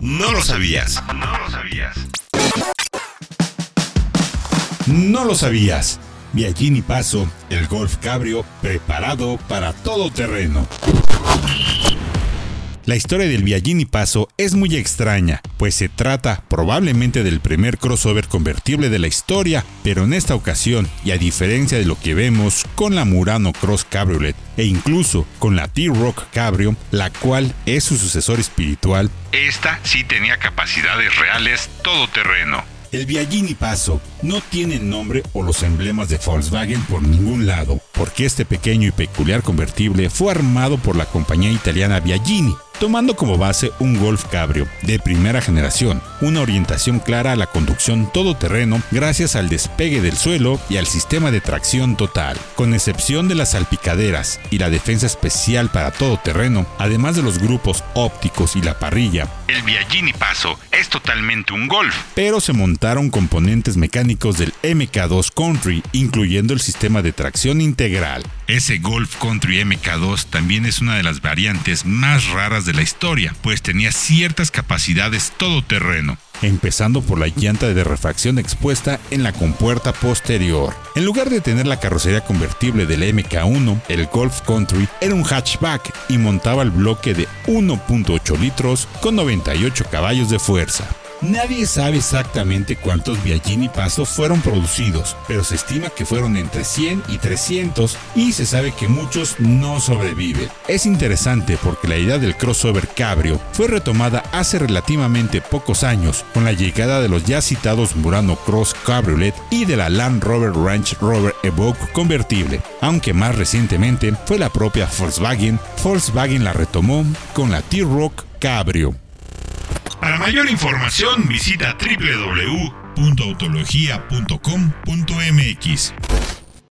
No lo sabías. No lo sabías. No lo sabías. Viagini Paso, el Golf Cabrio preparado para todo terreno. La historia del Viagini Paso es muy extraña, pues se trata probablemente del primer crossover convertible de la historia, pero en esta ocasión, y a diferencia de lo que vemos con la Murano Cross Cabriolet e incluso con la T-Rock Cabrio, la cual es su sucesor espiritual, esta sí tenía capacidades reales todoterreno. El Viagini Paso no tiene nombre o los emblemas de Volkswagen por ningún lado, porque este pequeño y peculiar convertible fue armado por la compañía italiana Viagini, tomando como base un Golf Cabrio de primera generación, una orientación clara a la conducción todoterreno gracias al despegue del suelo y al sistema de tracción total, con excepción de las salpicaderas y la defensa especial para todoterreno, además de los grupos ópticos y la parrilla. El Viagini Paso es totalmente un Golf, pero se montaron componentes mecánicos del MK2 Country, incluyendo el sistema de tracción integral. Ese Golf Country MK2 también es una de las variantes más raras de la historia, pues tenía ciertas capacidades todoterreno, empezando por la llanta de refacción expuesta en la compuerta posterior. En lugar de tener la carrocería convertible del MK1, el Golf Country era un hatchback y montaba el bloque de 1.8 litros con 98 caballos de fuerza. Nadie sabe exactamente cuántos Viagini Paso fueron producidos, pero se estima que fueron entre 100 y 300 y se sabe que muchos no sobreviven. Es interesante porque la idea del crossover cabrio fue retomada hace relativamente pocos años con la llegada de los ya citados Murano Cross Cabriolet y de la Land Rover Range Rover Evoque convertible, aunque más recientemente fue la propia Volkswagen. Volkswagen la retomó con la T-Rock Cabrio. Para mayor información visita www.autologia.com.mx.